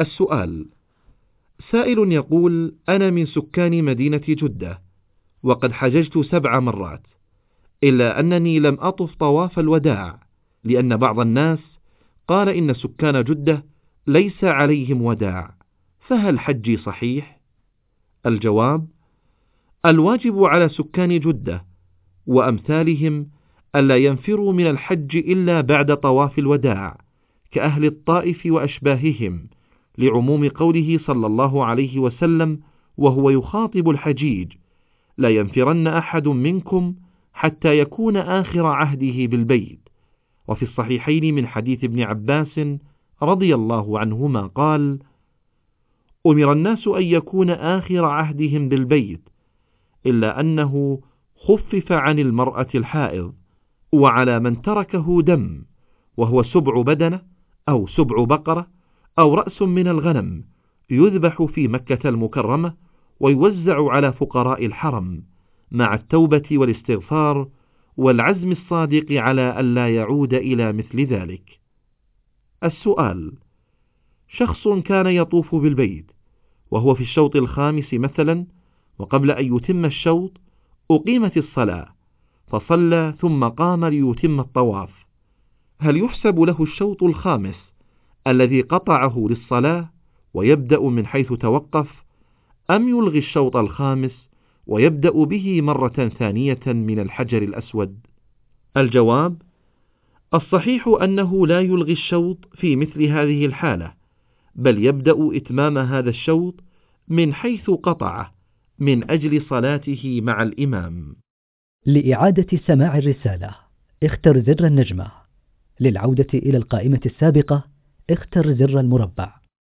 السؤال سائل يقول أنا من سكان مدينة جدة وقد حججت سبع مرات إلا أنني لم أطف طواف الوداع لأن بعض الناس قال إن سكان جدة ليس عليهم وداع فهل حجي صحيح؟ الجواب الواجب على سكان جدة وأمثالهم ألا ينفروا من الحج إلا بعد طواف الوداع كأهل الطائف وأشباههم لعموم قوله صلى الله عليه وسلم وهو يخاطب الحجيج لا ينفرن أحد منكم حتى يكون آخر عهده بالبيت. وفي الصحيحين من حديث ابن عباس رضي الله عنهما قال أمر الناس أن يكون آخر عهدهم بالبيت إلا أنه خفف عن المرأة الحائض وعلى من تركه دم وهو سبع بدنة أو سبع بقرة أو رأس من الغنم يذبح في مكة المكرمة ويوزع على فقراء الحرم مع التوبة والاستغفار والعزم الصادق على ألا يعود إلى مثل ذلك. السؤال: شخص كان يطوف بالبيت وهو في الشوط الخامس مثلا وقبل أن يتم الشوط أقيمت الصلاة فصلى ثم قام ليتم الطواف هل يحسب له الشوط الخامس الذي قطعه للصلاة ويبدأ من حيث توقف أم يلغي الشوط الخامس ويبدأ به مرة ثانية من الحجر الأسود؟ الجواب الصحيح أنه لا يلغي الشوط في مثل هذه الحالة بل يبدأ إتمام هذا الشوط من حيث قطعه من أجل صلاته مع الإمام. لإعادة سماع الرسالة اختر زر النجمة. للعودة إلى القائمة السابقة اختر زر المربع.